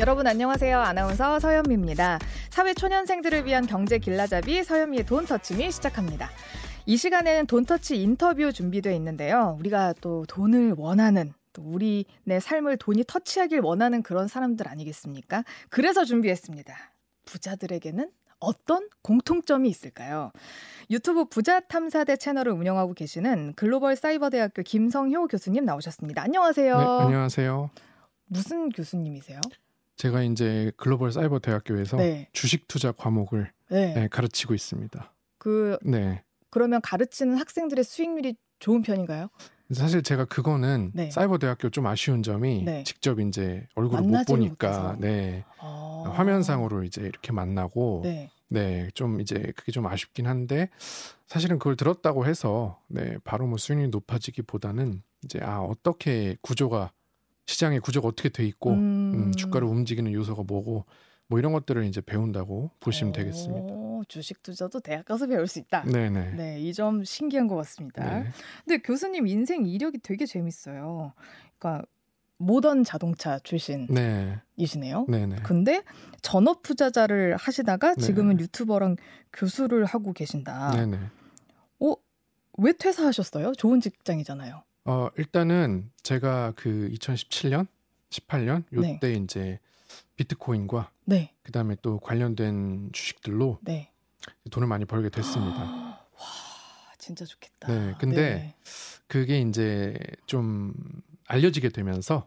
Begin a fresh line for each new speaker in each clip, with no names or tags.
여러분 안녕하세요. 아나운서 서현미입니다. 사회 초년생들을 위한 경제 길라잡이 서현미의 돈 터치미 시작합니다. 이 시간에는 돈 터치 인터뷰 준비되어 있는데요. 우리가 또 돈을 원하는 또 우리 내 삶을 돈이 터치하길 원하는 그런 사람들 아니겠습니까? 그래서 준비했습니다. 부자들에게는 어떤 공통점이 있을까요? 유튜브 부자 탐사대 채널을 운영하고 계시는 글로벌 사이버대학교 김성효 교수님 나오셨습니다. 안녕하세요.
네, 안녕하세요.
무슨 교수님이세요?
제가 이제 글로벌 사이버 대학교에서 네. 주식 투자 과목을 네. 네, 가르치고 있습니다.
그 네. 그러면 가르치는 학생들의 수익률이 좋은 편인가요?
사실 제가 그거는 네. 사이버 대학교 좀 아쉬운 점이 네. 직접 이제 얼굴을 못 보니까 못해서. 네 아. 화면상으로 이제 이렇게 만나고 네. 네, 좀 이제 그게 좀 아쉽긴 한데 사실은 그걸 들었다고 해서 네, 바로 뭐 수익률이 높아지기보다는 이제 아 어떻게 구조가 시장의 구조가 어떻게 돼 있고 음. 음, 주가를 움직이는 요소가 뭐고 뭐 이런 것들을 이제 배운다고 보시면 오, 되겠습니다.
주식 투자도 대학 가서 배울 수 있다. 네네. 네, 이 점 신기한 것 같습니다. 네. 근데 교수님 인생 이력이 되게 재밌어요. 그러니까 모던 자동차 출신이시네요. 네. 네네. 근데 전업 투자자를 하시다가 지금은 네네. 유튜버랑 교수를 하고 계신다. 네네. 어, 왜 퇴사하셨어요? 좋은 직장이잖아요.
어, 일단은 제가 그 2017년, 18년 요때 네. 이제 비트코인과 네. 그다음에 또 관련된 주식들로 네. 돈을 많이 벌게 됐습니다. 와,
진짜 좋겠다.
네. 근데 네. 그게 이제 좀 알려지게 되면서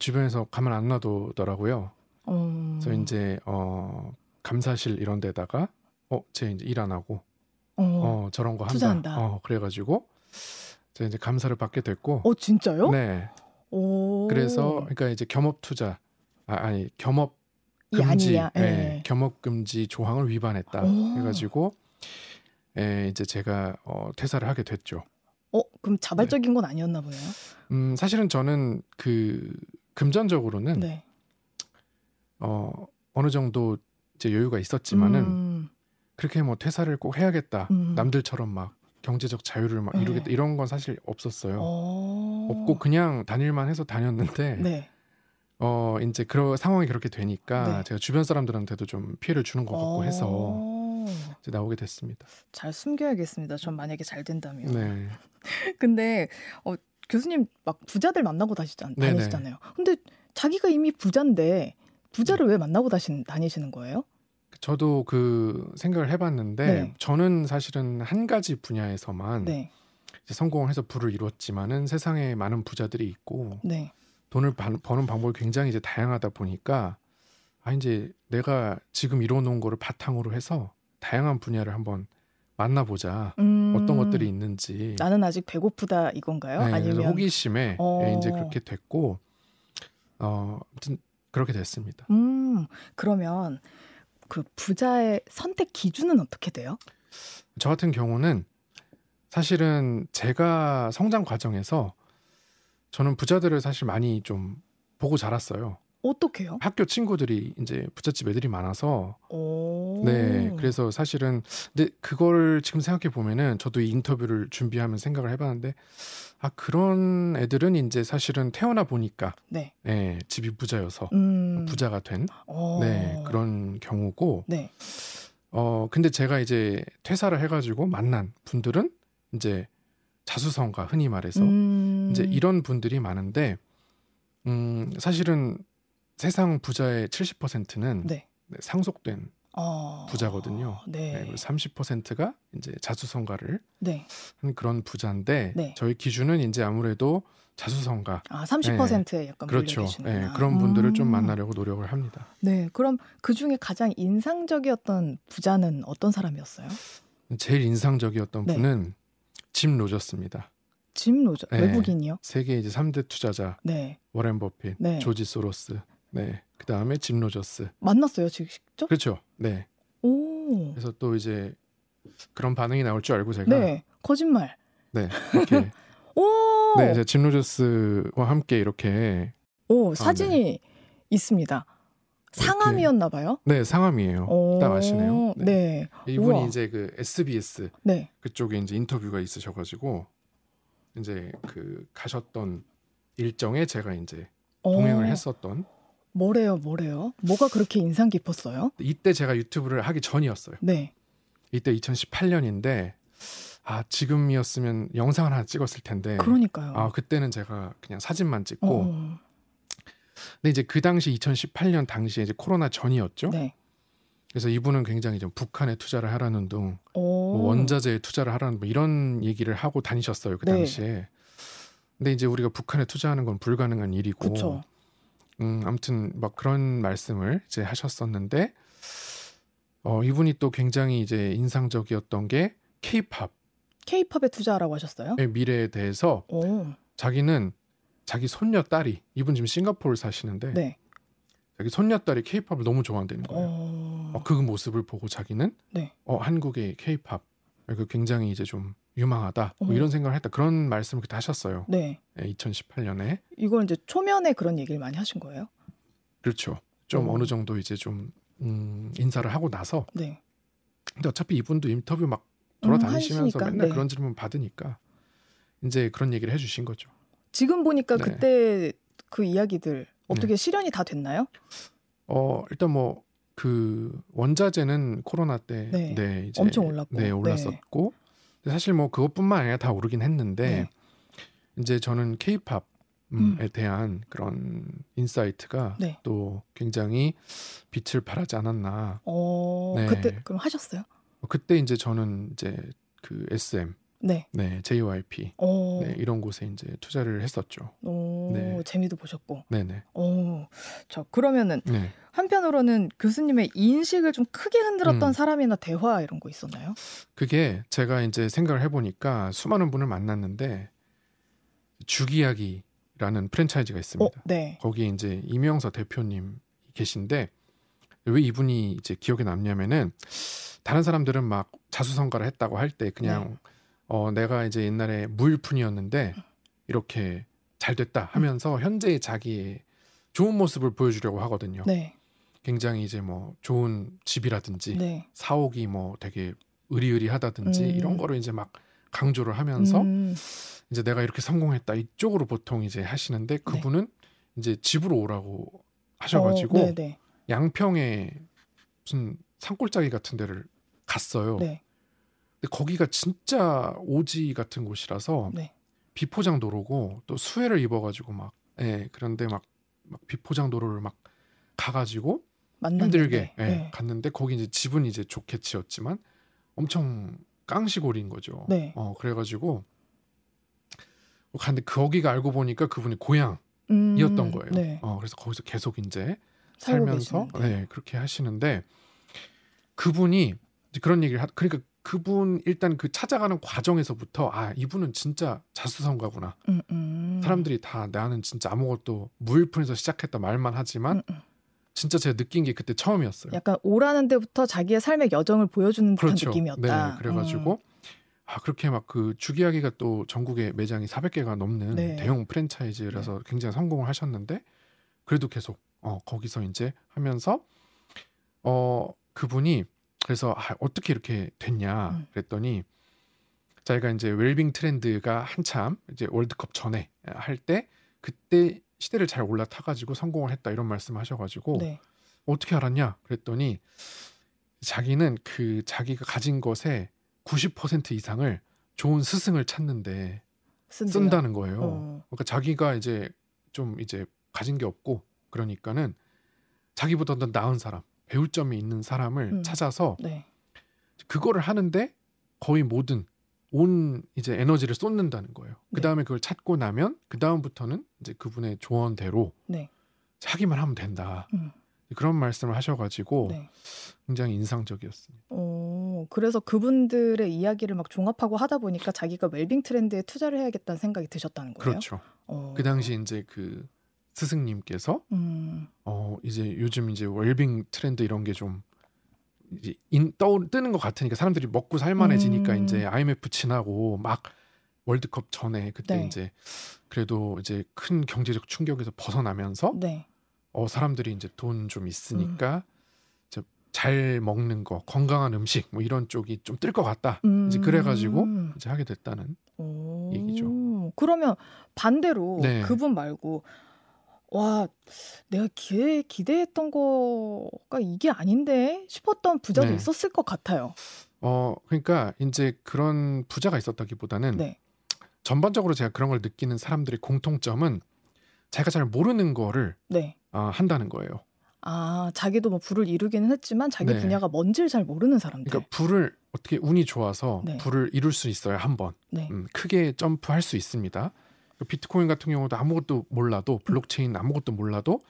주변에서 가만 안 놔두더라고요. 음... 그래서 이제 어 감사실 이런 데다가 어제 이제 일 안 하고 어, 어 저런 거 한다. 투자한다. 어 그래가지고 제가 이제 감사를 받게 됐고.
어 진짜요?
네. 오. 그래서 그러니까 이제 겸업 투자 아, 아니 겸업 금지, 예, 네, 겸업 금지 조항을 위반했다 오. 해가지고 예, 이제 제가 어, 퇴사를 하게 됐죠.
어 그럼 자발적인 네. 건 아니었나 보네요.
음 사실은 저는 그 금전적으로는 네. 어 어느 정도 이제 여유가 있었지만은 음. 그렇게 뭐 퇴사를 꼭 해야겠다 음. 남들처럼 막 경제적 자유를 막 네. 이루겠다 이런 건 사실 없었어요. 오. 없고 그냥 다닐만 해서 다녔는데 네. 어 이제 그런 상황이 그렇게 되니까 네. 제가 주변 사람들한테도 좀 피해를 주는 것 같고 해서 이제 나오게 됐습니다.
잘 숨겨야겠습니다. 전 만약에 잘 된다면. 네. 근데 어 교수님 막 부자들 만나고 다시잖, 다니시잖아요. 근데 자기가 이미 부자인데 부자를 왜 만나고 다시, 다니시는 거예요?
저도 그 생각을 해봤는데 네. 저는 사실은 한 가지 분야에서만 네. 성공을 해서 부를 이뤘지만은 세상에 많은 부자들이 있고 네. 돈을 버는 방법이 굉장히 이제 다양하다 보니까 아 이제 내가 지금 이뤄놓은 거를 바탕으로 해서 다양한 분야를 한번 만나보자 음, 어떤 것들이 있는지
나는 아직 배고프다 이건가요?
네, 아니면 호기심에 어... 예, 이제 그렇게 됐고 어 아무튼 그렇게 됐습니다.
음 그러면 그 부자의 선택 기준은 어떻게 돼요?
저 같은 경우는 사실은 제가 성장 과정에서 저는 부자들을 사실 많이 좀 보고 자랐어요.
어떻게요?
학교 친구들이 이제 부잣집 애들이 많아서 네 그래서 사실은 근데 그걸 지금 생각해 보면은 저도 이 인터뷰를 준비하면 생각을 해봤는데 아 그런 애들은 이제 사실은 태어나 보니까 네, 네 집이 부자여서 음. 부자가 된 네, 그런 경우고 네. 어 근데 제가 이제 퇴사를 해가지고 만난 분들은 이제 자수성가 흔히 말해서 음. 이제 이런 분들이 많은데 음 사실은 세상 부자의 70%는 네. 상속된 어... 부자거든요. 네. 네, 30%가 이제 자수성가를 네. 한 그런 부자인데 네. 저희 기준은 이제 아무래도 자수성가.
아, 30%에 네. 약간
그렇죠. 네, 그런 분들을 음... 좀 만나려고 노력을 합니다.
네, 그럼 그 중에 가장 인상적이었던 부자는 어떤 사람이었어요?
제일 인상적이었던 네. 분은 짐 로저스입니다.
짐 로저 네. 외국인이요?
세계 이제 3대 투자자. 네. 워렌 버핏, 조지 소로스. 네. 그 다음에 짐 로저스.
만났어요, 직접?
그렇죠. 네. 오. 그래서 또 이제 그런 반응이 나올 줄 알고 제가.
네. 거짓말.
네. 이렇게. 오. 네, 이제 짐 로저스와 함께 이렇게.
오, 아, 사진이 네. 있습니다. 상암이었나 봐요?
네, 상암이에요. 딱 아시네요. 네. 네. 이분이 우와. 이제 그 SBS 네. 그쪽에 이제 인터뷰가 있으셔가지고 이제 그 가셨던 일정에 제가 이제 동행을 했었던
뭐래요, 뭐래요? 뭐가 그렇게 인상 깊었어요?
이때 제가 유튜브를 하기 전이었어요.
네.
이때 2018년인데 아 지금이었으면 영상을 하나 찍었을 텐데.
그러니까요.
아 그때는 제가 그냥 사진만 찍고. 어. 근데 이제 그 당시 2018년 당시에 이제 코로나 전이었죠. 네. 그래서 이분은 굉장히 좀 북한에 투자를 하라는 둥, 뭐 원자재에 투자를 하라는 뭐 이런 얘기를 하고 다니셨어요 그 네. 당시에. 네. 근데 이제 우리가 북한에 투자하는 건 불가능한 일이고. 그쵸. 음, 아무튼 막 그런 말씀을 이제 하셨었는데 어, 이분이 또 굉장히 이제 인상적이었던 게 케이팝.
케이팝에 투자하라고 하셨어요?
의 미래에 대해서 오. 자기는 자기 손녀 딸이 이분 지금 싱가포르 사시는데 네. 자기 손녀 딸이 케이팝을 너무 좋아한다는 거예요. 어... 어, 그 모습을 보고 자기는 네. 어, 한국의 케이팝 그 굉장히 이제 좀 유망하다 뭐 이런 생각을 했다 그런 말씀을 그때 하셨어요. 네. 네 2018년에
이걸 이제 초면에 그런 얘기를 많이 하신 거예요?
그렇죠. 좀 어. 느 정도 이제 좀 음, 인사를 하고 나서. 네. 근데 어차피 이분도 인터뷰 막 돌아다니시면서 음, 맨날 네. 그런 질문 받으니까 이제 그런 얘기를 해주신 거죠.
지금 보니까 네. 그때 그 이야기들 어떻게 네. 실현이 다 됐나요?
어 일단 뭐 그 원자재는 코로나 때 네,
네 이제 엄청 올랐고
네 올랐었고 사실 뭐 그것뿐만 아니라 다 오르긴 했는데 네. 이제 저는 케이팝에 음. 대한 그런 insight가 네. 또 굉장히 빛을 발하지 않았나.
어, 네. 그때 그럼 하셨어요?
그때 이제 저는 이제 그 SM 네. 네, JYP. 오. 네, 이런 곳에 이제 투자를 했었죠.
오, 네. 재미도 보셨고.
네 네.
오, 자, 그러면은 네. 한편으로는 교수님의 인식을 좀 크게 흔들었던 음. 사람이나 대화 이런 거 있었나요?
그게 제가 이제 생각을 해 보니까 수많은 분을 만났는데 주기야기라는 프랜차이즈가 있습니다. 어, 네. 거기에 이제 이명서 대표님 계신데 왜 이분이 이제 기억에 남냐면은 다른 사람들은 막 자수성가를 했다고 할 때 그냥 네. 어, 내가 이제 옛날에 무일푼이었는데 이렇게 잘 됐다 하면서 현재의 자기의 좋은 모습을 보여주려고 하거든요. 네. 굉장히 이제 뭐 좋은 집이라든지 네. 사옥이 뭐 되게 의리의리하다든지 음. 이런 거를 이제 막 강조를 하면서 음. 이제 내가 이렇게 성공했다 이쪽으로 보통 이제 하시는데 네. 그분은 네. 이제 집으로 오라고 하셔가지고 어, 양평에 무슨 산골짜기 같은 데를 갔어요. 네. 근데 거기가 진짜 오지 같은 곳이라서 네. 비포장 도로고 또 수해를 입어가지고 막 예, 그런데 막, 막 비포장 도로를 막 가가지고 만났는데. 힘들게 예, 네. 갔는데 거기 이제 집은 이제 좋게 지었지만 엄청 깡시골인 거죠. 네. 어 그래가지고 갔는데 거기가 알고 보니까 그분이 고향이었던 음, 거예요. 네. 어 그래서 거기서 계속 이제 살면서 네 그렇게 하시는데 그분이 그런 얘기를 하, 그러니까 그분 일단 그 찾아가는 과정에서부터 아 이분은 진짜 자수성가구나. 음, 음. 사람들이 다 나는 진짜 아무것도 무일푼에서 시작했다 말만 하지만 음, 음, 진짜 제가 느낀 게 그때 처음이었어요.
약간 오라는 데부터 자기의 삶의 여정을 보여주는 듯한
그렇죠.
느낌이었다.
네, 그래가지고 음. 아 그렇게 막 그 주기하기가 또 전국에 매장이 400개가 넘는 네. 대형 프랜차이즈라서 네. 굉장히 성공을 하셨는데 그래도 계속 어 거기서 이제 하면서 어 그분이 그래서 아, 어떻게 이렇게 됐냐 음. 그랬더니 자기가 이제 웰빙 트렌드가 한참 이제 월드컵 전에 할 때 그때 시대를 잘 올라타가지고 성공을 했다 이런 말씀하셔가지고 네. 어떻게 알았냐 그랬더니 자기는 그 자기가 가진 것에 90% 이상을 좋은 스승을 찾는데 쓴대요. 쓴다는 거예요. 어. 그러니까 자기가 이제 좀 이제 가진 게 없고 그러니까는 자기보다 더 나은 사람 배울 점이 있는 사람을 음. 찾아서 네. 그거를 하는데 거의 모든 온 이제 에너지를 쏟는다는 거예요. 그 다음에 네. 그걸 찾고 나면 그 다음부터는 이제 그분의 조언대로 네. 하기만 하면 된다. 음. 그런 말씀을 하셔가지고 네. 굉장히 인상적이었습니다.
어, 그래서 그분들의 이야기를 막 종합하고 하다 보니까 자기가 웰빙 트렌드에 투자를 해야겠다는 생각이 드셨다는 거예요.
그렇죠. 어. 그 당시 이제 그 스승님께서 음. 어 이제 요즘 이제 웰빙 트렌드 이런 게 좀 이제 인, 떠 뜨는 것 같으니까 사람들이 먹고 살만해지니까 음. 이제 IMF 지나고 막 월드컵 전에 그때 네. 이제 그래도 이제 큰 경제적 충격에서 벗어나면서 네. 어 사람들이 이제 돈 좀 있으니까 음. 잘 먹는 거 건강한 음식 뭐 이런 쪽이 좀 뜰 것 같다 음. 이제 그래가지고 이제 하게 됐다는 오. 얘기죠.
그러면 반대로 네. 그분 말고 와, 내가 기대, 기대했던 거가 이게 아닌데 싶었던 부자도
네.
있었을 것 같아요.
어, 그러니까 이제 그런 부자가 있었다기보다는
네.
전반적으로 제가 그런 걸 느끼는 사람들의 공통점은 자기가 잘 모르는 거를
네.
어, 한다는 거예요.
아, 자기도 뭐 부를 이루기는 했지만 자기
네.
분야가 뭔지를 잘 모르는 사람들.
그러니까 불을 어떻게 운이 좋아서
네.
불을 이룰 수 있어요 한 번.
네.
음, 크게 점프할 수 있습니다. 그 비트코인 같은 경우도 아무것도 몰라도 블록체인 아무것도 몰라도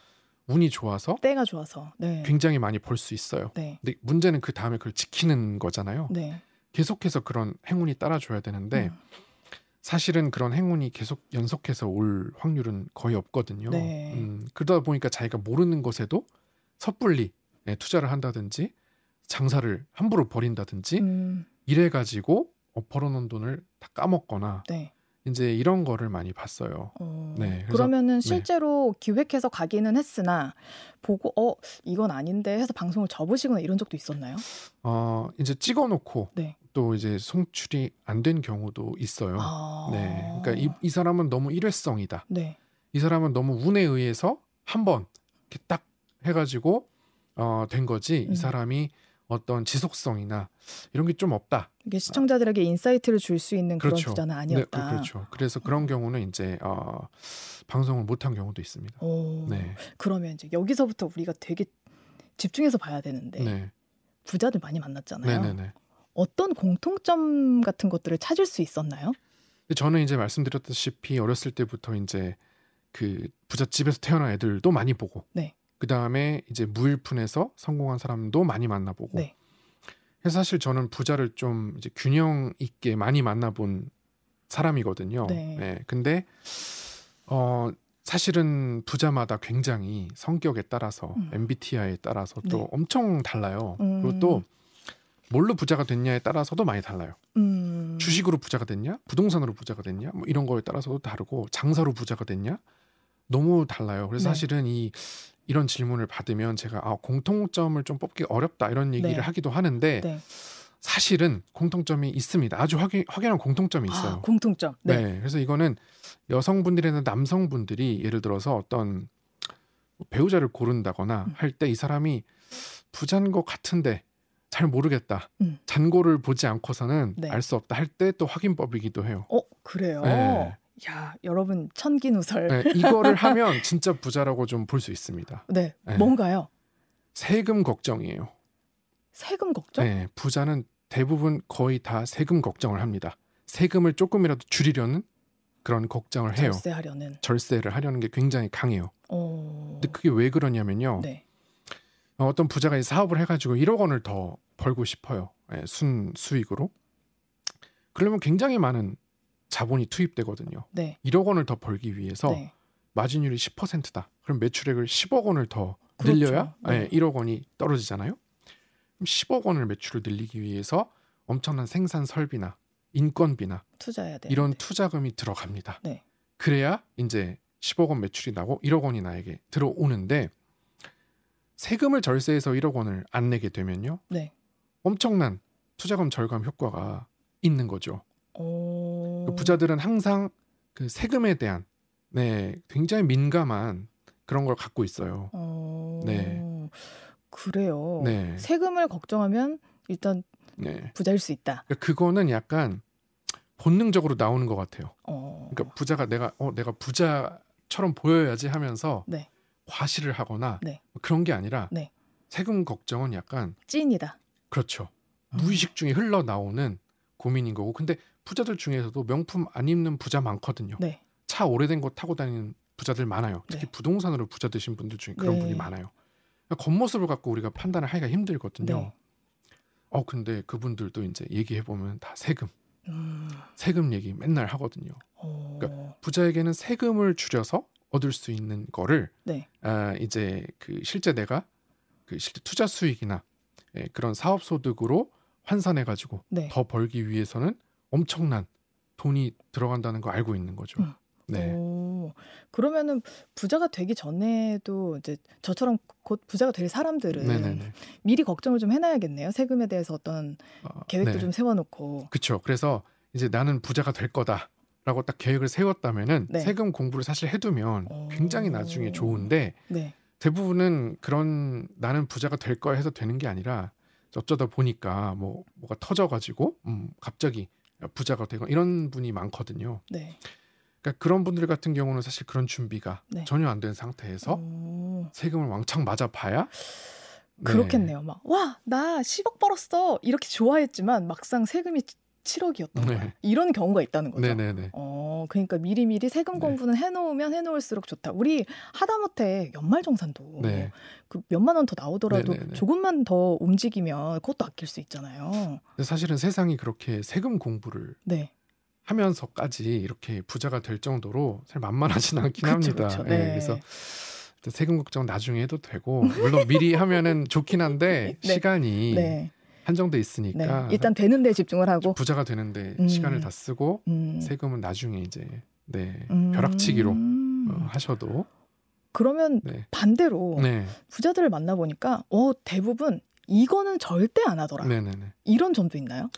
운이 좋아서
때가 좋아서. 네.
굉장히 많이 벌 수 있어요.
네.
근데 문제는 그 다음에 그걸 지키는 거잖아요.
네.
계속해서 그런 행운이 따라줘야 되는데
음.
사실은 그런 행운이 계속 연속해서 올 확률은 거의 없거든요.
네.
음, 그러다 보니까 자기가 모르는 것에도 섣불리 예, 투자를 한다든지 장사를 함부로 벌인다든지
음,
이래 가지고 어, 벌어놓은 돈을 다 까먹거나
네.
이제 이런 거를 많이 봤어요.
어,
네,
그러면은 실제로 기획해서 가기는 했으나 보고 어 이건 아닌데 해서 방송을 접으시거나 이런 적도 있었나요?
어, 이제 찍어놓고
네.
또 이제 송출이 안 된 경우도 있어요.
아,
네, 그러니까 이, 이 사람은 너무 일회성이다.
네.
이 사람은 너무 운에 의해서 한번 이렇게 딱 해가지고 어, 된 거지.
음.
이 사람이 어떤 지속성이나 이런 게 좀 없다.
이게 시청자들에게 insight를 줄 수 있는 그런
그렇죠.
부자는
네,
아니었다.
그- 그렇죠. 그래서 그런 경우는 이제 어, 방송을 못한 경우도 있습니다.
오,
네,
그러면 이제 여기서부터 우리가 되게 집중해서 봐야 되는데
네,
부자들 많이 만났잖아요.
네, 네, 네.
어떤 공통점 같은 것들을 찾을 수 있었나요?
저는 이제 말씀드렸다시피 어렸을 때부터 이제 그 부잣집에서 태어난 애들도 많이 보고,
네.
그 다음에 이제 무일푼에서 성공한 사람도 많이 만나보고.
네.
그래서 사실 저는 부자를 좀 이제 균형 있게 많이 만나본 사람이거든요.
네.
근데 어 사실은 부자마다 굉장히 성격에 따라서
음.
MBTI에 따라서 또
네.
엄청 달라요.
음.
그리고 또 뭘로 부자가 됐냐에 따라서도 많이 달라요.
음,
주식으로 부자가 됐냐, 부동산으로 부자가 됐냐, 뭐 이런 거에 따라서도 다르고 장사로 부자가 됐냐 너무 달라요. 그래서
네.
사실은 이 이런 질문을 받으면 제가 아, 공통점을 좀 뽑기 어렵다 이런 얘기를
네.
하기도 하는데
네.
사실은 공통점이 있습니다. 아주 확연, 확연한 공통점이 있어요.
아, 공통점. 네.
네. 그래서 이거는 여성분들이나 남성분들이 예를 들어서 어떤 배우자를 고른다거나
음.
할때 이 사람이 부자인 것 같은데 잘 모르겠다.
음.
잔고를 보지 않고서는
네.
알수 없다 할 때 또 확인법이기도 해요.
어, 그래요.
네.
야, 여러분 천기누설. 네.
네, 이거를 하면 진짜 부자라고 좀 볼 수 있습니다. 네.
뭔가요?
세금 걱정이에요.
세금 걱정?
네, 부자는 대부분 거의 다 세금 걱정을 합니다. 세금을 조금이라도 줄이려는 그런 걱정을 해요.
절세하려는.
절세를 하려는 게 굉장히 강해요.
어.
근데 그게 왜 그러냐면요.
네.
어, 어떤 부자가 이 사업을 해가지고 1억 원을 더 벌고 싶어요. 예, 순 수익으로. 그러면 굉장히 많은 자본이 투입되거든요.
네.
1억 원을 더 벌기 위해서
네.
마진율이 10%다. 그럼 매출액을 10억 원을 더
그렇죠.
늘려야
네.
예, 1억 원이 떨어지잖아요. 그럼 10억 원을 매출을 늘리기 위해서 엄청난 생산 설비나 인건비나
투자해야 돼.
이런 투자금이 들어갑니다.
네.
그래야 이제 10억 원 매출이 나고 1억 원이 나에게 들어오는데 세금을 절세해서 1억 원을 안 내게 되면요.
네.
엄청난 투자금 절감 효과가 있는 거죠.
오.
그 부자들은 항상 그 세금에 대한 네, 굉장히 민감한 그런 걸 갖고 있어요.
어.
네.
그래요.
네.
세금을 걱정하면 일단
네.
부자일 수 있다.
그러니까 그거는 약간 본능적으로 나오는 것 같아요.
어.
그러니까 부자가 내가 어 내가 부자처럼 보여야지 하면서
네.
과시를 하거나
네.
그런 게 아니라
네.
세금 걱정은 약간
찐이다.
그렇죠.
음.
무의식 중에 흘러 나오는 고민인 거고. 근데 부자들 중에서도 명품 안 입는 부자 많거든요.
네.
차 오래된 거 타고 다니는 부자들 많아요. 특히
네.
부동산으로 부자 되신 분들 중에 그런
네.
분이 많아요. 그러니까 겉모습을 갖고 우리가 판단을 하기가 힘들거든요.
네.
어 근데 그분들도 이제 얘기해 보면 다 세금,
음.
세금 얘기 맨날 하거든요.
어.
그러니까 부자에게는 세금을 줄여서 얻을 수 있는 거를
네.
아, 이제 그 실제 내가 그 실제 투자 수익이나 예, 그런 사업 소득으로 환산해 가지고
네.
더 벌기 위해서는 엄청난 돈이 들어간다는 거 알고 있는 거죠.
음.
네.
오, 그러면은 부자가 되기 전에도 이제 저처럼 곧 부자가 될 사람들은
네네네.
미리 걱정을 좀 해놔야겠네요. 세금에 대해서 어떤
어,
계획도
네.
좀 세워놓고.
그렇죠. 그래서 이제 나는 부자가 될 거다. 라고 딱 계획을 세웠다면은 네. 세금 공부를 사실 해두면 굉장히 나중에 좋은데 네. 대부분은 그런 나는 부자가 될 거야 해서 되는 게 아니라 어쩌다 보니까 뭐 뭐가 터져가지고 음, 갑자기 부자가 되고 이런 분이 많거든요. 네. 그러니까 그런 분들 같은 경우는 사실 그런 준비가 네. 전혀 안 된 상태에서 오. 세금을 왕창 맞아 봐야
네. 그렇겠네요. 막 와 나 10억 벌었어 이렇게 좋아했지만 막상 세금이 7억이었던 네. 거야. 이런 경우가 있다는 거죠. 네네네. 어, 그러니까 미리미리 세금 네. 공부는 해놓으면 해놓을수록 좋다. 우리 하다못해 연말정산도 네. 그 몇만 원 더 나오더라도 네네네. 조금만 더 움직이면 그것도 아낄 수 있잖아요.
사실은 세상이 그렇게 세금 공부를 네. 하면서까지 이렇게 부자가 될 정도로 잘 만만하진 않긴 그쵸, 합니다. 그쵸, 네. 네. 그래서 세금 걱정 나중에 해도 되고 물론 미리 하면은 좋긴 한데 네. 시간이 네. 한정돼 있으니까
네. 일단 되는데 집중을 하고
부자가 되는데 음. 시간을 다 쓰고 음. 세금은 나중에 이제 네 음. 벼락치기로 어, 하셔도
그러면 네. 반대로 네. 부자들을 만나 보니까 어 대부분 이거는 절대 안 하더라. 네네네. 이런 점도 있나요?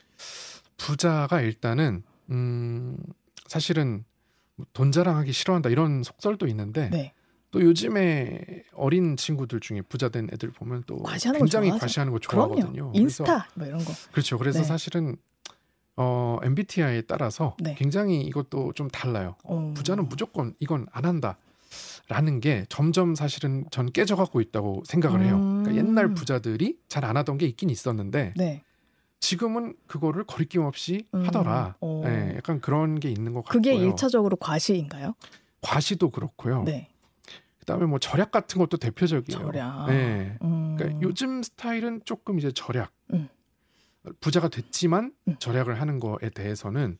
부자가 일단은 음 사실은 뭐돈 자랑하기 싫어한다 이런 속설도 있는데 네. 또 요즘에 어린 친구들 중에 부자 된 애들 보면 또 과시하는 굉장히 과시하는 거 좋아하거든요. 그럼요.
인스타 뭐 이런 거.
그렇죠. 그래서 네. 사실은 어, MBTI에 따라서 네. 굉장히 이것도 좀 달라요. 어... 부자는 무조건 이건 안 한다. 라는 게 점점 사실은 전 깨져가고 있다고 생각을 해요. 그러니까 음... 옛날 부자들이 잘 안 하던 게 있긴 있었는데 네. 지금은 그거를 거리낌 없이 음... 하더라. 어... 네, 약간 그런 게 있는 것 같고요.
그게 일차적으로 과시인가요?
과시도 그렇고요. 네. 그다음에 뭐 절약 같은 것도 대표적이에요. 절약. 네. 음. 그러니까 요즘 스타일은 조금 이제 절약. 음. 부자가 됐지만 음. 절약을 하는 거에 대해서는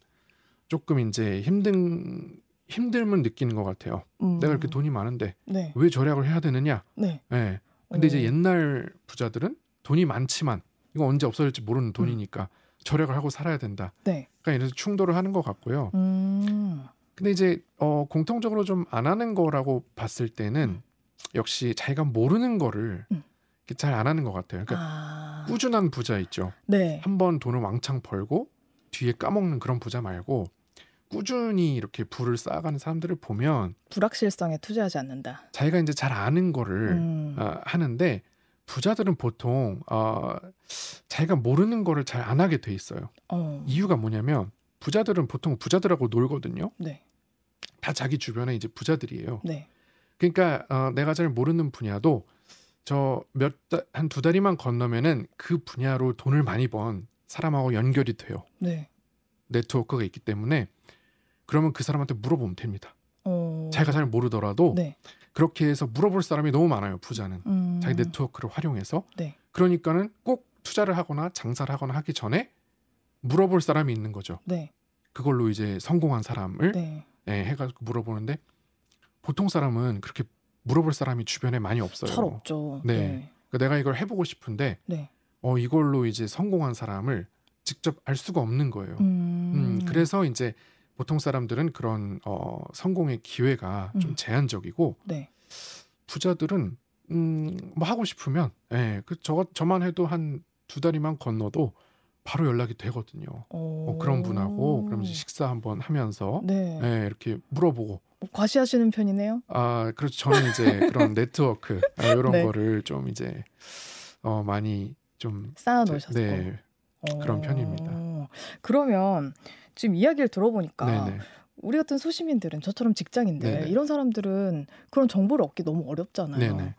조금 이제 힘든 힘듦을 느끼는 것 같아요. 음. 내가 이렇게 돈이 많은데 네. 왜 절약을 해야 되느냐? 네. 네. 근데 오. 이제 옛날 부자들은 돈이 많지만 이거 언제 없어질지 모르는 돈이니까 음. 절약을 하고 살아야 된다. 네. 그러니까 이래서 충돌을 하는 것 같고요. 음. 근데 이제 어 공통적으로 좀 안 하는 거라고 봤을 때는 음. 역시 자기가 모르는 거를 음. 잘안 하는 것 같아요. 그러니까 아... 꾸준한 부자 있죠. 네. 한번 돈을 왕창 벌고 뒤에 까먹는 그런 부자 말고 꾸준히 이렇게 부를 쌓아가는 사람들을 보면
불확실성에 투자하지 않는다.
자기가 이제 잘 아는 거를 음. 어, 하는데 부자들은 보통 어, 자기가 모르는 거를 잘 안 하게 돼 있어요. 어. 이유가 뭐냐면 부자들은 보통 부자들하고 놀거든요. 네. 다 자기 주변에 이제 부자들이에요. 네. 그러니까 어, 내가 잘 모르는 분야도 저 몇 한두 달이만 건너면은 그 분야로 돈을 많이 번 사람하고 연결이 돼요. 네. 네트워크가 있기 때문에 그러면 그 사람한테 물어보면 됩니다. 어... 자기가 잘 모르더라도 네. 그렇게 해서 물어볼 사람이 너무 많아요. 부자는 음... 자기 네트워크를 활용해서. 네. 그러니까는 꼭 투자를 하거나 장사를 하거나 하기 전에 물어볼 사람이 있는 거죠. 네. 그걸로 이제 성공한 사람을 네. 네, 해가지고 물어보는데 보통 사람은 그렇게 물어볼 사람이 주변에 많이 없어요.
잘 없죠. 네. 네.
그러니까 내가 이걸 해보고 싶은데 네. 어 이걸로 이제 성공한 사람을 직접 알 수가 없는 거예요. 음, 음 그래서 이제 보통 사람들은 그런 어 성공의 기회가 음. 좀 제한적이고 네. 부자들은 음 뭐 하고 싶으면 예, 네, 그저 저만 해도 한두 달이만 건너도 바로 연락이 되거든요. 어, 그런 분하고 그럼 이제 식사 한번 하면서 네. 네, 이렇게 물어보고
어, 과시하시는 편이네요.
아 그렇죠. 저는 이제 그런 네트워크 아, 이런 네. 거를 좀 이제 어, 많이 좀
쌓아 놓으셨어요.
네, 그런 편입니다.
그러면 지금 이야기를 들어보니까 네네. 우리 같은 소시민들은 저처럼 직장인들 네네. 이런 사람들은 그런 정보를 얻기 너무 어렵잖아요. 네네.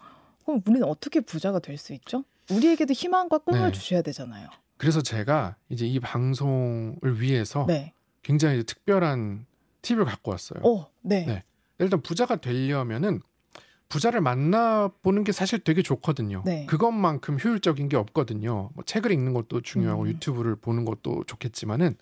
그럼 우리는 어떻게 부자가 될 수 있죠? 우리에게도 희망과 꿈을 네. 주셔야 되잖아요.
그래서 제가 이제 이 방송을 위해서 네. 굉장히 특별한 팁을 갖고 왔어요. 오, 네. 네. 일단 부자가 되려면은 부자를 만나보는 게 사실 되게 좋거든요. 네. 그것만큼 효율적인 게 없거든요. 뭐 책을 읽는 것도 중요하고 음. 유튜브를 보는 것도 좋겠지만은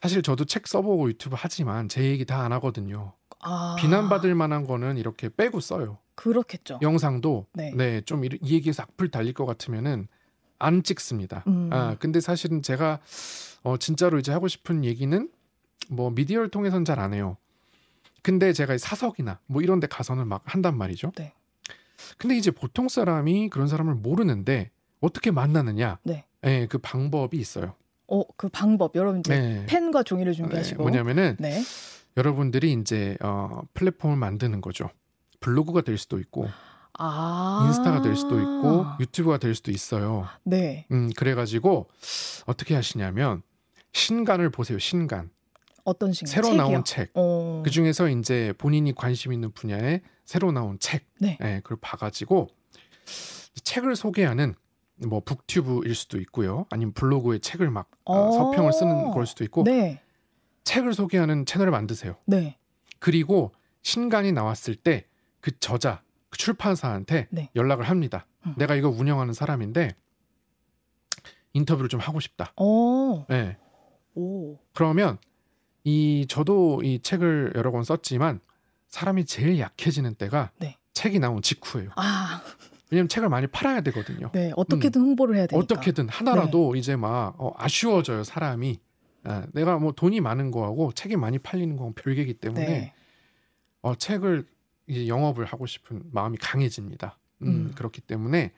사실 저도 책 써보고 유튜브 하지만 제 얘기 다 안 하거든요. 아. 비난받을 만한 거는 이렇게 빼고 써요.
그렇겠죠.
영상도 네, 네 좀 이 얘기에서 악플 달릴 것 같으면은 안 찍습니다. 음. 아, 근데 사실은 제가 어, 진짜로 이제 하고 싶은 얘기는 뭐 미디어를 통해서는 잘 안 해요. 근데 제가 사석이나 뭐 이런 데 가서는 막 한단 말이죠. 네. 근데 이제 보통 사람이 그런 사람을 모르는데 어떻게 만나느냐? 네. 예, 그 방법이 있어요.
어, 그 방법 여러분 이제 네. 펜과 종이를 준비하시고
네, 뭐냐면은 네. 여러분들이 이제 어, 플랫폼을 만드는 거죠. 블로그가 될 수도 있고 아~ 인스타가 될 수도 있고 유튜브가 될 수도 있어요. 네. 음, 그래가지고 어떻게 하시냐면 신간을 보세요. 신간.
어떤 신간?
새로 책이요? 나온 책. 어... 그 중에서 이제 본인이 관심 있는 분야에 새로 나온 책. 네. 네 그걸 봐가지고 책을 소개하는 뭐 북튜브일 수도 있고요. 아니면 블로그에 책을 막 어... 서평을 쓰는 걸 수도 있고. 네. 책을 소개하는 채널을 만드세요. 네. 그리고 신간이 나왔을 때 그 저자 그 출판사한테 네. 연락을 합니다. 음. 내가 이거 운영하는 사람인데 인터뷰를 좀 하고 싶다. 오. 네. 오. 그러면 이 저도 이 책을 여러 권 썼지만 사람이 제일 약해지는 때가 네. 책이 나온 직후예요. 아. 왜냐면 책을 많이 팔아야 되거든요.
네, 어떻게든 음. 홍보를 해야 되니까.
어떻게든 하나라도 네. 이제 막 어, 아쉬워져요 사람이. 아, 내가 뭐 돈이 많은 거하고 책이 많이 팔리는 거하고 별개이기 때문에 네. 어, 책을 이제 영업을 하고 싶은 마음이 강해집니다. 음, 음. 그렇기 때문에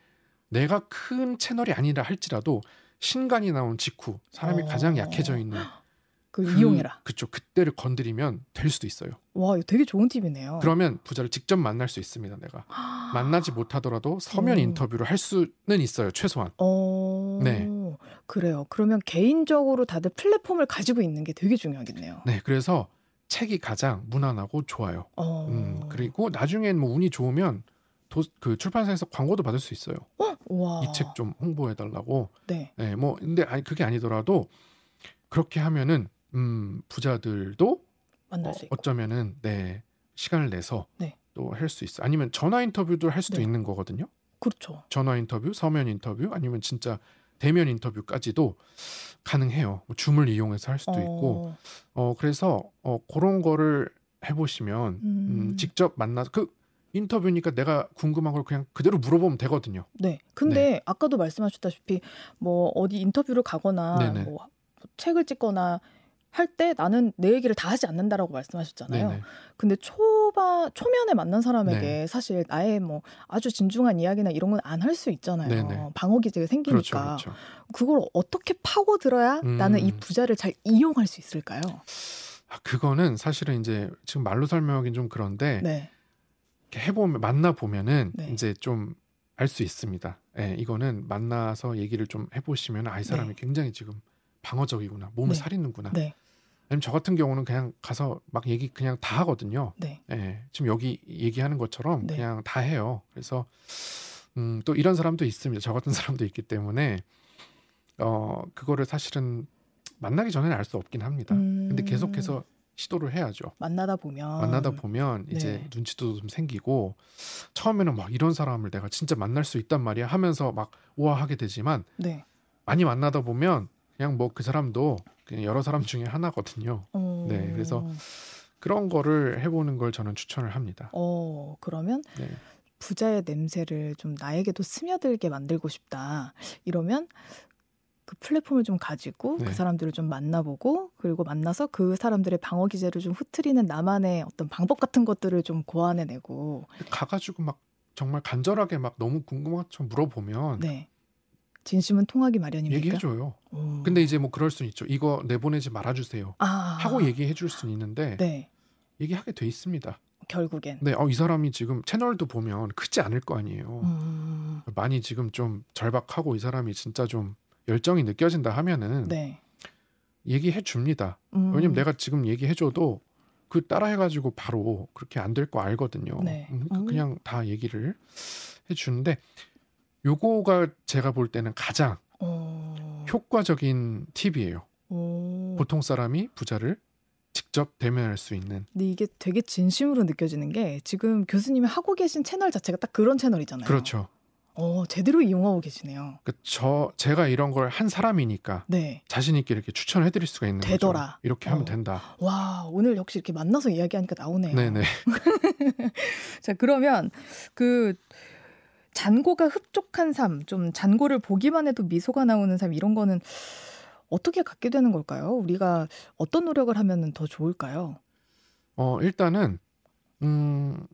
내가 큰 채널이 아니라 할지라도 신간이 나온 직후 사람이 어... 가장 약해져 있는
그, 그 이용해라.
그쵸. 그때를 건드리면 될 수도 있어요.
와, 이거 되게 좋은 팁이네요.
그러면 부자를 직접 만날 수 있습니다. 내가 만나지 못하더라도 서면 오. 어. 인터뷰를 할 수는 있어요. 최소한. 어...
네. 그래요. 그러면 개인적으로 다들 플랫폼을 가지고 있는 게 되게 중요하겠네요.
네, 그래서 책이 가장 무난하고 좋아요. 어... 음, 그리고 나중엔 뭐 운이 좋으면 도, 그 출판사에서 광고도 받을 수 있어요. 어? 이책 좀 홍보해 달라고. 네. 네. 뭐 근데 아니 그게 아니더라도 그렇게 하면은 음 부자들도
만날 수
있고. 어쩌면은 네 시간을 내서 네. 또할 수 있어. 아니면 전화 인터뷰도 할 수도 네. 있는 거거든요.
그렇죠.
전화 인터뷰, 서면 인터뷰, 아니면 진짜 대면 인터뷰까지도 가능해요. 뭐 줌을 이용해서 할 수도 어... 있고. 어 그래서 어 그런 거를 해보시면 음... 음, 직접 만나서 그 인터뷰니까 내가 궁금한 걸 그냥 그대로 물어보면 되거든요.
네. 근데 네. 아까도 말씀하셨다시피 뭐 어디 인터뷰를 가거나 네네. 뭐 책을 찍거나 할 때 나는 내 얘기를 다 하지 않는다라고 말씀하셨잖아요. 네네. 근데 초반 초면에 만난 사람에게 네. 사실 나의 뭐 아주 진중한 이야기나 이런 건 안 할 수 있잖아요. 네네. 방어 기제가 생기니까 그렇죠, 그렇죠. 그걸 어떻게 파고 들어야 음. 나는 이 부자를 잘 이용할 수 있을까요?
아, 그거는 사실은 이제 지금 말로 설명하기는 좀 그런데 네. 해보면 만나 보면은 네. 이제 좀 알 수 있습니다. 예, 이거는 만나서 얘기를 좀 해보시면 아이 사람이 네. 굉장히 지금 방어적이구나, 몸을 네. 살리는구나. 네. 아니면 저 같은 경우는 그냥 가서 막 얘기 그냥 다 하거든요. 네. 예, 지금 여기 얘기하는 것처럼 네. 그냥 다 해요. 그래서 음, 또 이런 사람도 있습니다. 저 같은 사람도 있기 때문에 어 그거를 사실은 만나기 전에는 알 수 없긴 합니다. 음... 근데 계속해서 시도를 해야죠.
만나다 보면
만나다 보면 이제 네. 눈치도 좀 생기고 처음에는 막 이런 사람을 내가 진짜 만날 수 있단 말이야 하면서 막 우아하게 되지만 네. 많이 만나다 보면 그냥 뭐 그 사람도 그냥 여러 사람 중에 하나거든요. 어... 네, 그래서 그런 거를 해보는 걸 저는 추천을 합니다.
어, 그러면 네. 부자의 냄새를 좀 나에게도 스며들게 만들고 싶다. 이러면 그 플랫폼을 좀 가지고 그 네. 그 사람들을 좀 만나보고 그리고 만나서 그 사람들의 방어 기제를 좀 흐트리는 나만의 어떤 방법 같은 것들을 좀 고안해내고
가가지고 막 정말 간절하게 막 너무 궁금한 것처럼 물어보면 네.
진심은 통하기 마련입니까?
얘기해줘요. 오. 근데 이제 뭐 그럴 수는 있죠. 이거 내보내지 말아주세요. 아. 하고 얘기해줄 수는 있는데 네. 얘기하게 돼 있습니다.
결국엔.
네, 어, 이 사람이 지금 채널도 보면 크지 않을 거 아니에요. 음. 많이 지금 좀 절박하고 이 사람이 진짜 좀 열정이 느껴진다 하면은 네. 얘기해 줍니다. 음. 왜냐면 내가 지금 얘기해 줘도 그 따라 해가지고 바로 그렇게 안 될 거 알거든요. 네. 음, 그 음. 그냥 다 얘기를 해 주는데 요거가 제가 볼 때는 가장 어... 효과적인 팁이에요. 어... 보통 사람이 부자를 직접 대면할 수 있는.
근데 이게 되게 진심으로 느껴지는 게 지금 교수님이 하고 계신 채널 자체가 딱 그런 채널이잖아요.
그렇죠.
어, 제대로 이용하고 계시네요.
그 저 제가 이런 걸 한 사람이니까 네. 자신 있게 이렇게 추천해 드릴 수가 있는 되더라. 거죠. 이렇게 어. 하면 된다.
와, 오늘 역시 이렇게 만나서 이야기하니까 나오네요.
네네.
자, 그러면 그 잔고가 흡족한 삶, 좀 잔고를 보기만 해도 미소가 나오는 삶 이런 거는 어떻게 갖게 되는 걸까요? 우리가 어떤 노력을 하면 더 좋을까요?
어, 일단은 음,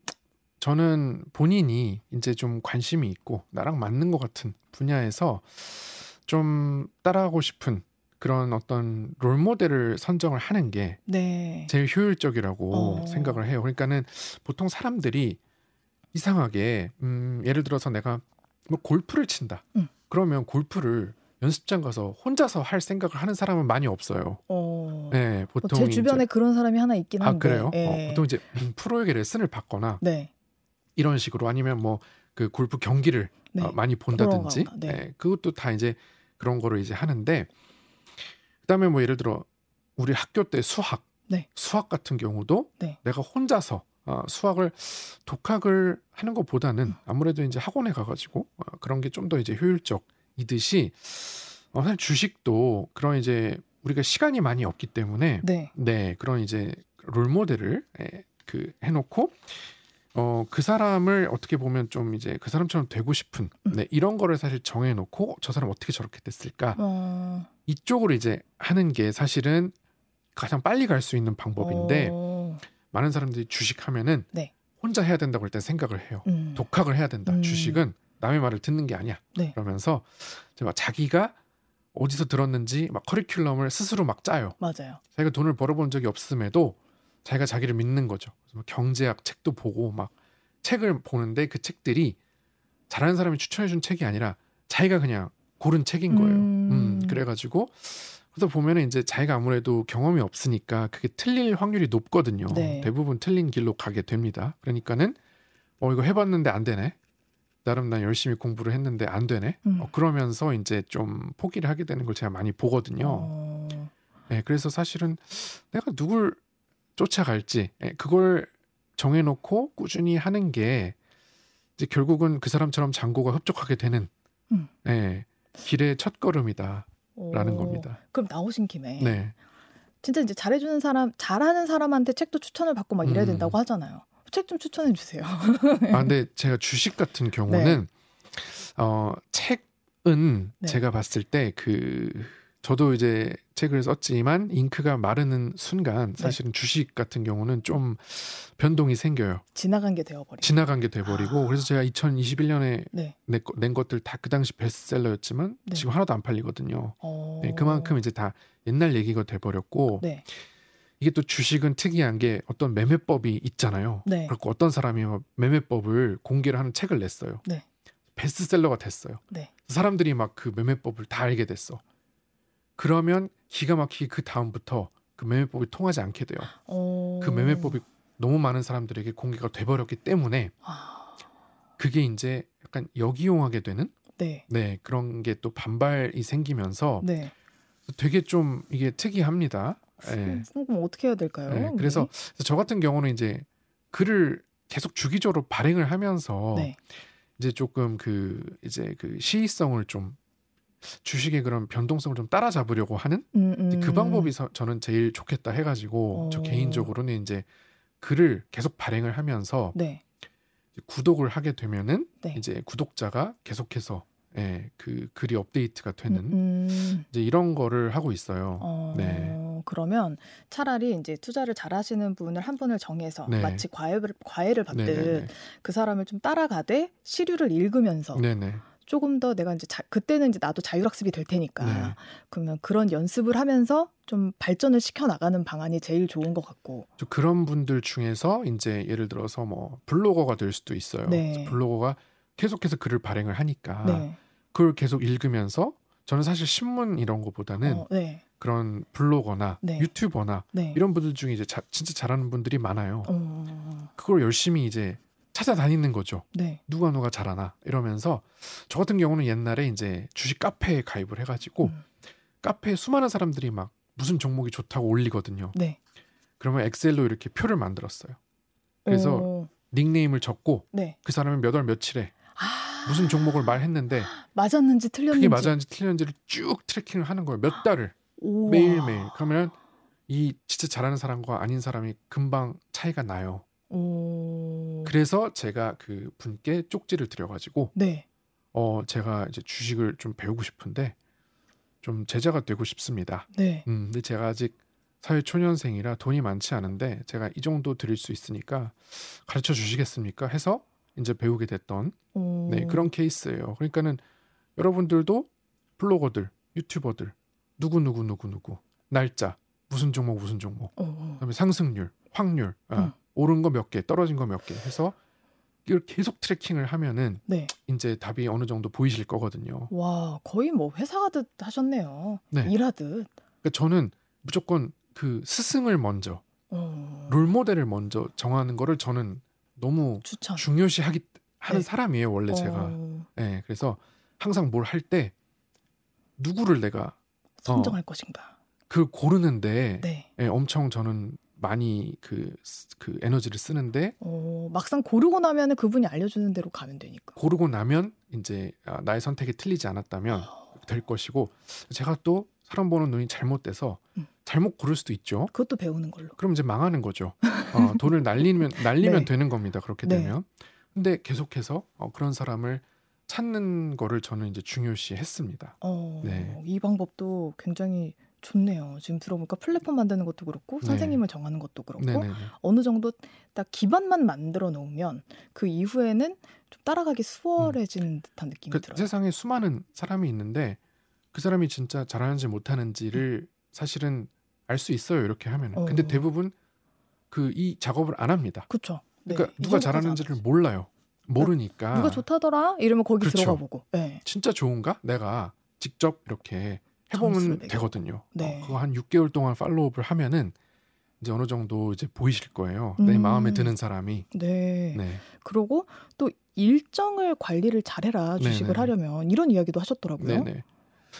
저는 본인이 이제 좀 관심이 있고 나랑 맞는 것 같은 분야에서 좀 따라하고 싶은 그런 어떤 롤 모델을 선정을 하는 게
네.
제일 효율적이라고
어.
생각을 해요. 그러니까는 보통 사람들이 이상하게 음, 예를 들어서 내가 뭐 골프를 친다.
음.
그러면 골프를 연습장 가서 혼자서 할 생각을 하는 사람은 많이 없어요.
어.
네,
어,
보통
제 주변에
이제,
그런 사람이 하나 있긴
아
한데.
그래요?
예.
어, 보통 이제 음, 프로에게 레슨을 받거나
네.
이런 식으로 아니면 뭐 그 골프 경기를
네.
어, 많이 본다든지
네.
예, 그것도 다 이제 그런 거를 이제 하는데 그다음에 뭐 예를 들어 우리 학교 때 수학
네.
수학 같은 경우도
네.
내가 혼자서 어, 수학을 독학을 하는 것보다는 아무래도 이제 학원에 가가지고 어, 그런 게 좀 더 이제 효율적이듯이 어, 사실 주식도 그런 이제 우리가 시간이 많이 없기 때문에
네.
네 그런 이제 롤 모델을 예, 그 해놓고 어 그 사람을 어떻게 보면 좀 이제 그 사람처럼 되고 싶은
음.
네 이런 거를 사실 정해놓고 저 사람 어떻게 저렇게 됐을까
어.
이쪽으로 이제 하는 게 사실은 가장 빨리 갈 수 있는 방법인데
어.
많은 사람들이 주식하면은
네.
혼자 해야 된다고 일단 생각을 해요.
음.
독학을 해야 된다.
음.
주식은 남의 말을 듣는 게 아니야.
네.
그러면서 막 자기가 어디서 들었는지 막 커리큘럼을 스스로 막 짜요.
맞아요.
자기가 돈을 벌어본 적이 없음에도 자기가 자기를 믿는 거죠. 경제학 책도 보고 막 책을 보는데 그 책들이 잘하는 사람이 추천해준 책이 아니라 자기가 그냥 고른 책인 거예요.
음.
음, 그래가지고 그래서 보면은 이제 자기가 아무래도 경험이 없으니까 그게 틀릴 확률이 높거든요.
네.
대부분 틀린 길로 가게 됩니다. 그러니까는 어 이거 해봤는데 안 되네. 나름 난 열심히 공부를 했는데 안 되네.
음.
어, 그러면서 이제 좀 포기를 하게 되는 걸 제가 많이 보거든요.
어.
네, 그래서 사실은 내가 누굴 쫓아갈지 예, 그걸 정해놓고 꾸준히 하는 게 이제 결국은 그 사람처럼 장고가 흡족하게 되는
음.
예, 길의 첫 걸음이다 라는
어.
겁니다.
그럼 나오신 김에
네,
진짜 이제 잘해주는 사람, 잘하는 사람한테 책도 추천을 받고 막 이래야
음.
된다고 하잖아요. 책 좀 추천해 주세요.
아 근데 제가 주식 같은 경우는 어 책은
네.
제가 봤을 때 그 저도 이제 책을 썼지만 잉크가 마르는 순간
네.
사실은 주식 같은 경우는 좀 변동이 생겨요.
지나간 게 되어버리고.
지나간 게 돼버리고
아.
그래서 제가 2021년에
네.
낸, 것들 다 그 당시 베스트셀러였지만
네.
지금 하나도 안 팔리거든요.
어.
네, 그만큼 이제 다 옛날 얘기가 돼버렸고
네.
이게 또 주식은 특이한 게 어떤 매매법이 있잖아요.
네.
그리고 어떤 사람이 막 매매법을 공개를 하는 책을 냈어요.
네.
베스트셀러가 됐어요.
네.
사람들이 막 그 매매법을 다 알게 됐어. 그러면 기가 막히게 그 다음부터 그 매매법이 통하지 않게 돼요.
어.
그 매매법이 너무 많은 사람들에게 공개가 돼버렸기 때문에
아.
그게 이제 약간 역이용하게 되는
네.
네 그런 게 또 반발이 생기면서
네.
되게 좀 이게 특이합니다. 예.
그럼, 어떻게 해야 될까요?
예,
우리?
그래서 저 같은 경우는 이제 글을 계속 주기적으로 발행을 하면서
네.
이제 조금 그 이제 그 시의성을 좀 주식의 그런 변동성을 좀 따라잡으려고 하는
음, 음.
그 방법이 서- 저는 제일 좋겠다 해가지고 저
어.
개인적으로는 이제 글을 계속 발행을 하면서
네.
구독을 하게 되면은
네.
이제 구독자가 계속해서 예, 그 글이 업데이트가 되는
음, 음.
이제 이런 거를 하고 있어요.
어,
네.
그러면 차라리 이제 투자를 잘하시는 분을 한 분을 정해서
네.
마치 과외를 과외를 받듯
네네네.
그 사람을 좀 따라가되 시류를 읽으면서
네네.
조금 더 내가 이제 자, 그때는 이제 나도 자율학습이 될 테니까
네.
그러면 그런 연습을 하면서 좀 발전을 시켜 나가는 방안이 제일 좋은 것 같고
저 그런 분들 중에서 이제 예를 들어서 뭐 블로거가 될 수도 있어요.
네.
블로거가 계속해서 글을 발행을 하니까
네,
그걸 계속 읽으면서 저는 사실 신문 이런 거보다는
어, 네,
그런 블로거나
네.
유튜버나
네.
이런 분들 중에 이제 자- 진짜 잘하는 분들이 많아요.
어,
그걸 열심히 이제 찾아다니는 거죠.
네,
누가 누가 잘하나 이러면서 저 같은 경우는 옛날에 이제 주식 카페에 가입을 해가지고
음.
카페에 수많은 사람들이 막 무슨 종목이 좋다고 올리거든요.
네.
그러면 엑셀로 이렇게 표를 만들었어요. 그래서
어,
닉네임을 적고
네.
그 사람이 몇월 며칠에
아,
무슨 종목을 말했는데
맞았는지 틀렸는지
그게 맞았는지 틀렸는지를 쭉 트래킹을 하는 거예요. 몇 달을
우와.
매일매일. 그러면 이 진짜 잘하는 사람과 아닌 사람이 금방 차이가 나요.
오.
그래서 제가 그 분께 쪽지를 드려가지고
네.
어 제가 이제 주식을 좀 배우고 싶은데 좀 제자가 되고 싶습니다.
네.
음, 근데 제가 아직 사회 초년생이라 돈이 많지 않은데 제가 이 정도 드릴 수 있으니까 가르쳐 주시겠습니까? 해서 이제 배우게 됐던
오.
네 그런 케이스예요. 그러니까는 여러분들도 블로거들, 유튜버들 누구 누구 누구 누구 날짜 무슨 종목 무슨 종목 어, 어. 그다음에 상승률 확률 아, 음. 오른 거 몇 개 떨어진 거 몇 개 해서 이걸 계속 트래킹을 하면은 네. 이제 답이 어느 정도 보이실 거거든요.
와 거의 뭐 회사 가듯 하셨네요. 네. 일하듯.
그러니까 저는 무조건 그 스승을 먼저 어... 롤 모델을 먼저 정하는 거를 저는 너무 추천. 중요시하기 하는 네. 사람이에요 원래 어... 제가. 네, 그래서 항상 뭘 할 때 누구를 내가
선정할 어, 것인가.
그 고르는데 네. 네, 엄청 저는 많이 그, 그 에너지를 쓰는데
어, 막상 고르고 나면 그분이 알려주는 대로 가면 되니까
고르고 나면 이제 아, 나의 선택이 틀리지 않았다면 어... 될 것이고 제가 또 사람 보는 눈이 잘못돼서 음. 잘못 고를 수도 있죠.
그것도 배우는 걸로.
그럼 이제 망하는 거죠. 어, 돈을 날리면 날리면 네. 되는 겁니다. 그렇게 네. 되면. 근데 계속해서 어, 그런 사람을 찾는 거를 저는 이제 중요시 했습니다.
어, 네. 이 방법도 굉장히 좋네요. 지금 들어보니까 플랫폼 만드는 것도 그렇고 네. 선생님을 정하는 것도 그렇고 네네네. 어느 정도 딱 기반만 만들어 놓으면 그 이후에는 좀 따라가기 수월해지는 음. 듯한 느낌이 그 들어요.
세상에 수많은 사람이 있는데 그 사람이 진짜 잘하는지 못하는지를 음. 사실은 알 수 있어요. 이렇게 하면. 어. 근데 대부분 그 이 작업을 안 합니다.
그렇죠.
그러니까 누가 잘하는지를 몰라요. 모르니까
누가 좋다더라 이러면 거기 그렇죠. 들어가 보고
네. 진짜 좋은가 내가 직접 이렇게 해보면 되거든요. 네. 어, 그거 한 6개월 동안 팔로우업을 하면은 이제 어느 정도 이제 보이실 거예요. 음. 내 마음에 드는 사람이.
네. 네. 그리고 또 일정을 관리를 잘해라 주식을 네네. 하려면 이런 이야기도 하셨더라고요. 네네.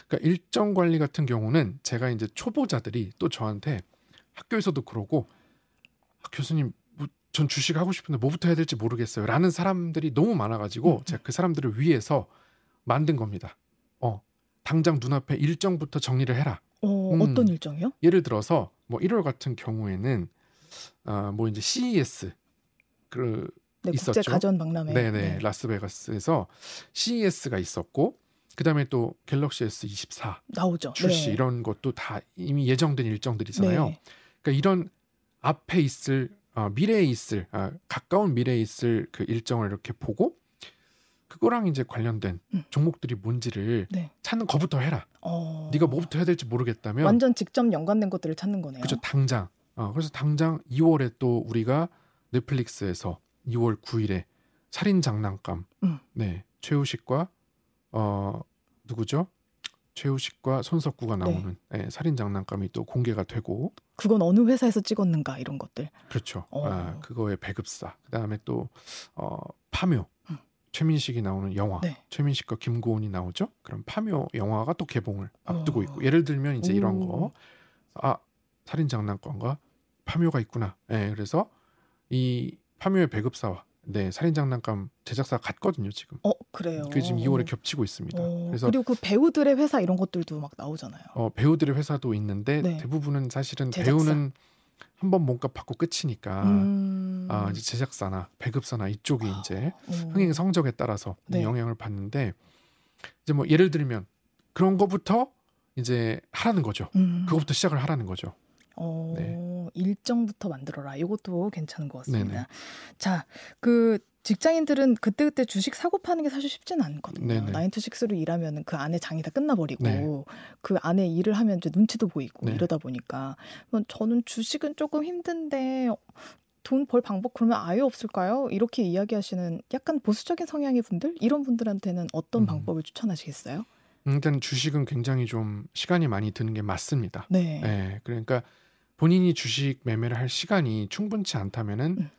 그러니까 일정 관리 같은 경우는 제가 이제 초보자들이 또 저한테 학교에서도 그러고 아, 교수님 뭐, 전 주식 하고 싶은데 뭐부터 해야 될지 모르겠어요 라는 사람들이 너무 많아가지고 음. 음. 제가 그 사람들을 위해서 만든 겁니다. 어 당장 눈앞에 일정부터 정리를 해라.
어, 음, 어떤 일정이요?
예를 들어서 뭐 1월 같은 경우에는 어, 뭐 이제 CES 그
네, 있었죠. 국제 가전 박람회.
네네 네. 라스베가스에서 CES가 있었고 그다음에 또 갤럭시 S24
나오죠.
출시 네. 이런 것도 다 이미 예정된 일정들이잖아요. 네. 그러니까 이런 앞에 있을 어, 미래에 있을 아, 가까운 미래에 있을 그 일정을 이렇게 보고 그거랑 이제 관련된 음. 종목들이 뭔지를 네. 찾는 거부터 해라. 어... 네가 뭐부터 해야 될지 모르겠다면
완전 직접 연관된 것들을 찾는 거네요.
그렇죠. 당장. 어, 그래서 당장 2월에 또 우리가 넷플릭스에서 2월 9일에 살인 장난감 음. 네 최우식과 어 누구죠? 최우식과 손석구가 네. 나오는 네. 네, 살인 장난감이 또 공개가 되고
그건 어느 회사에서 찍었는가 이런 것들
그렇죠. 어. 아, 그거의 배급사 그다음에 또 어, 파묘 음. 최민식이 나오는 영화 네. 최민식과 김고은이 나오죠. 그럼 파묘 영화가 또 개봉을 앞두고 어. 있고 예를 들면 이제 오. 이런 거 아 살인 장난감과 파묘가 있구나. 네, 그래서 이 파묘의 배급사와 네, 살인 장난감 제작사 같거든요, 지금.
어, 그래요.
그게 지금 2월에 겹치고 있습니다. 어,
그래서 그리고 그 배우들의 회사 이런 것들도 막 나오잖아요.
어, 배우들의 회사도 있는데 네. 대부분은 사실은 제작사. 배우는 한 번 몸값 받고 끝이니까 음... 아, 이제 제작사나 배급사나 이쪽이 이제 어. 흥행 성적에 따라서 네. 영향을 받는데 이제 뭐 예를 들면 그런 거부터 이제 하라는 거죠. 음... 그거부터 시작을 하라는 거죠.
어, 네. 일정부터 만들어라. 이것도 괜찮은 것 같습니다. 네네. 자, 그 직장인들은 그때그때 주식 사고 파는 게 사실 쉽지는 않거든요. 나인투식스로 일하면 그 안에 장이 다 끝나버리고 네. 그 안에 일을 하면 이제 눈치도 보이고 네. 이러다 보니까 저는 주식은 조금 힘든데 돈 벌 방법 그러면 아예 없을까요? 이렇게 이야기하시는 약간 보수적인 성향의 분들 이런 분들한테는 어떤 음. 방법을 추천하시겠어요?
일단 주식은 굉장히 좀 시간이 많이 드는 게 맞습니다. 네. 네 그러니까 본인이 주식 매매를 할 시간이 충분치 않다면은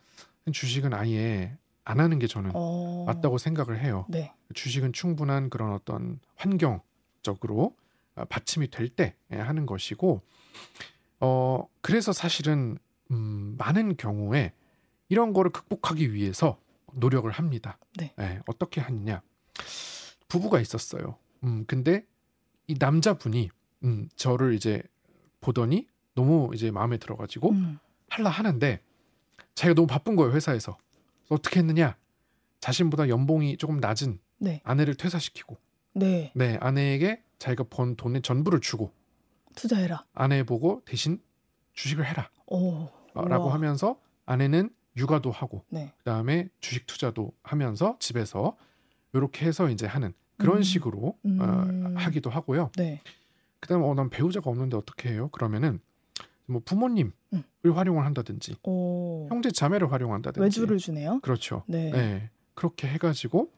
음. 주식은 아예 안 하는 게 저는 어... 맞다고 생각을 해요. 네. 주식은 충분한 그런 어떤 환경적으로 어, 받침이 될때 예, 하는 것이고, 어 그래서 사실은 음, 많은 경우에 이런 거를 극복하기 위해서 노력을 합니다. 네. 네, 어떻게 하느냐? 부부가 있었어요. 음, 근데 이 남자분이 음, 저를 이제 보더니 너무 이제 마음에 들어가지고 음. 할라 하는데 자기가 너무 바쁜 거예요 회사에서 어떻게 했느냐 자신보다 연봉이 조금 낮은 네. 아내를 퇴사시키고 네. 네 아내에게 자기가 번 돈의 전부를 주고
투자해라
아내 보고 대신 주식을 해라 오, 어, 라고 하면서 아내는 육아도 하고 네. 그다음에 주식 투자도 하면서 집에서 이렇게 해서 이제 하는 그런 음. 식으로 어, 음. 어, 하기도 하고요. 네. 그다음에 어, 난 배우자가 없는데 어떻게 해요? 그러면은 뭐 부모님을 음. 활용을 한다든지 오. 형제 자매를 활용한다든지
외주를 주네요.
그렇죠. 네. 네. 그렇게 해가지고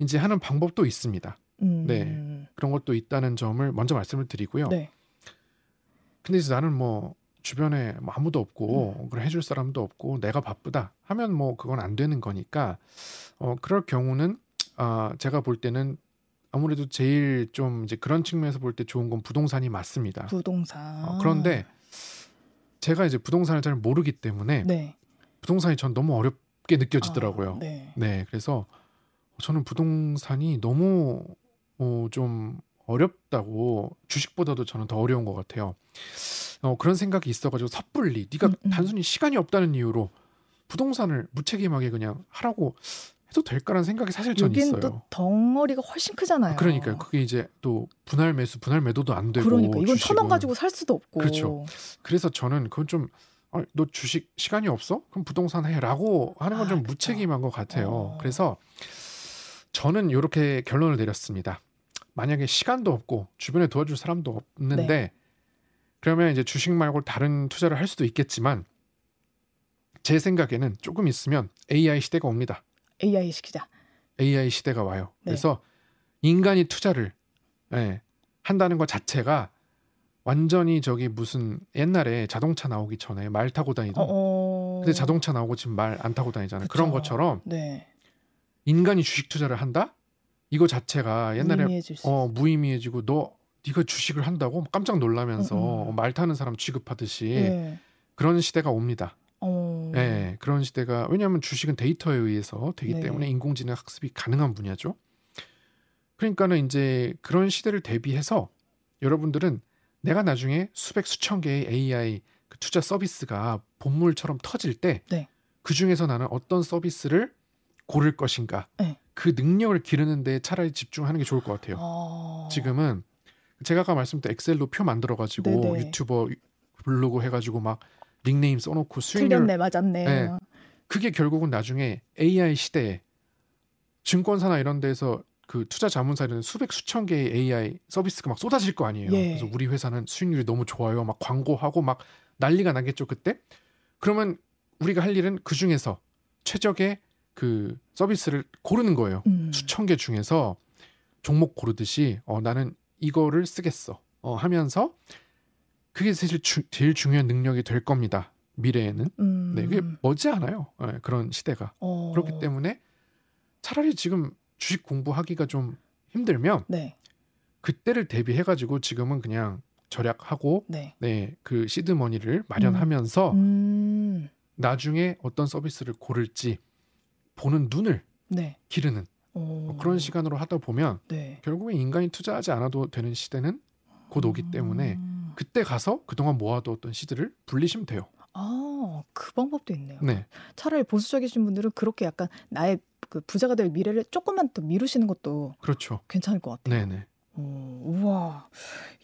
이제 하는 방법도 있습니다. 음. 네. 그런 것도 있다는 점을 먼저 말씀을 드리고요. 네. 근데 이제 나는 뭐 주변에 뭐 아무도 없고 음. 그걸 해줄 사람도 없고 내가 바쁘다 하면 뭐 그건 안 되는 거니까 어 그럴 경우는 아 제가 볼 때는 아무래도 제일 좀 이제 그런 측면에서 볼 때 좋은 건 부동산이 맞습니다.
부동산.
어, 그런데 제가 이제 부동산을 잘 모르기 때문에 네. 부동산이 전 너무 어렵게 느껴지더라고요. 아, 네. 네. 그래서 저는 부동산이 너무 어, 좀 어렵다고 주식보다도 저는 더 어려운 것 같아요. 어, 그런 생각이 있어가지고 섣불리 네가 음, 음. 단순히 시간이 없다는 이유로 부동산을 무책임하게 그냥 하라고 해도 될까라는 생각이 사실 전 있어요.
또 덩어리가 훨씬 크잖아요.
그러니까요. 그게 이제 또 분할 매수, 분할 매도도 안 되고.
그러니까 이건 천 원 가지고 살 수도 없고.
그렇죠. 그래서 저는 그건 좀 아, 너 주식 시간이 없어? 그럼 부동산 해라고 하는 건좀 아, 무책임한 것 같아요. 어. 그래서 저는 이렇게 결론을 내렸습니다. 만약에 시간도 없고 주변에 도와줄 사람도 없는데 네. 그러면 이제 주식 말고 다른 투자를 할 수도 있겠지만 제 생각에는 조금 있으면 AI 시대가 옵니다.
AI 시키자.
AI 시대가 와요. 네. 그래서 인간이 투자를 예, 한다는 것 자체가 완전히 저기 무슨 옛날에 자동차 나오기 전에 말 타고 다니던 어... 근데 자동차 나오고 지금 말 안 타고 다니잖아요. 그쵸. 그런 것처럼 네. 인간이 주식 투자를 한다? 이거 자체가 옛날에 어 무의미해지고 너 네가 주식을 한다고 깜짝 놀라면서 음, 음. 말 타는 사람 취급하듯이 네. 그런 시대가 옵니다. 어... 네, 그런 시대가 왜냐하면 주식은 데이터에 의해서 되기 네. 때문에 인공지능 학습이 가능한 분야죠. 그러니까는 이제 그런 시대를 대비해서 여러분들은 내가 나중에 수백 수천 개의 AI 그 투자 서비스가 본물처럼 터질 때그 네. 중에서 나는 어떤 서비스를 고를 것인가 네. 그 능력을 기르는 데 차라리 집중하는 게 좋을 것 같아요. 어... 지금은 제가 아까 말씀드린 엑셀로 표 만들어 가지고 유튜버 블로그 해가지고 막 닉네임 써놓고 수익률
틀렸네 맞았네. 네.
그게 결국은 나중에 AI 시대에 증권사나 이런 데서 그 투자 자문사 이런 수백 수천 개의 AI 서비스가 막 쏟아질 거 아니에요. 예. 그래서 우리 회사는 수익률이 너무 좋아요. 막 광고하고 막 난리가 나겠죠 그때. 그러면 우리가 할 일은 그 중에서 최적의 그 서비스를 고르는 거예요. 음. 수천 개 중에서 종목 고르듯이 어 나는 이거를 쓰겠어. 어 하면서 그게 사실 주, 제일 중요한 능력이 될 겁니다. 미래에는. 음. 네, 그게 머지 않아요. 네, 그런 시대가. 어. 그렇기 때문에 차라리 지금 주식 공부하기가 좀 힘들면 네. 그때를 대비해 가지고 지금은 그냥 절약하고 네. 네, 그 시드 머니를 마련하면서 음. 음. 나중에 어떤 서비스를 고를지 보는 눈을 네. 기르는 어. 그런 시간으로 하다 보면 네. 결국에 인간이 투자하지 않아도 되는 시대는 곧 오기 때문에 음. 그때 가서 그동안 모아두었던 시드를 불리시면 돼요.
아, 그 방법도 있네요. 네. 차라리 보수적이신 분들은 그렇게 약간 나의 그 부자가 될 미래를 조금만 더 미루시는 것도
그렇죠.
괜찮을 것 같아요. 네네. 어, 우와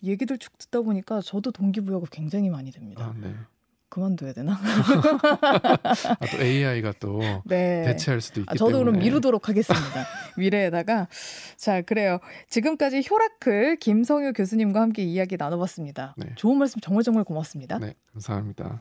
얘기들 쭉 듣다 보니까 저도 동기부여가 굉장히 많이 됩니다. 아, 네. 그만둬야 되나?
아, 또 AI가 또 네. 대체할 수도 있기 아,
저도
때문에.
그럼 미루도록 하겠습니다. 미래에다가 자 그래요. 지금까지 효라클 김성유 교수님과 함께 이야기 나눠봤습니다. 네. 좋은 말씀 정말 정말 고맙습니다.
네, 감사합니다.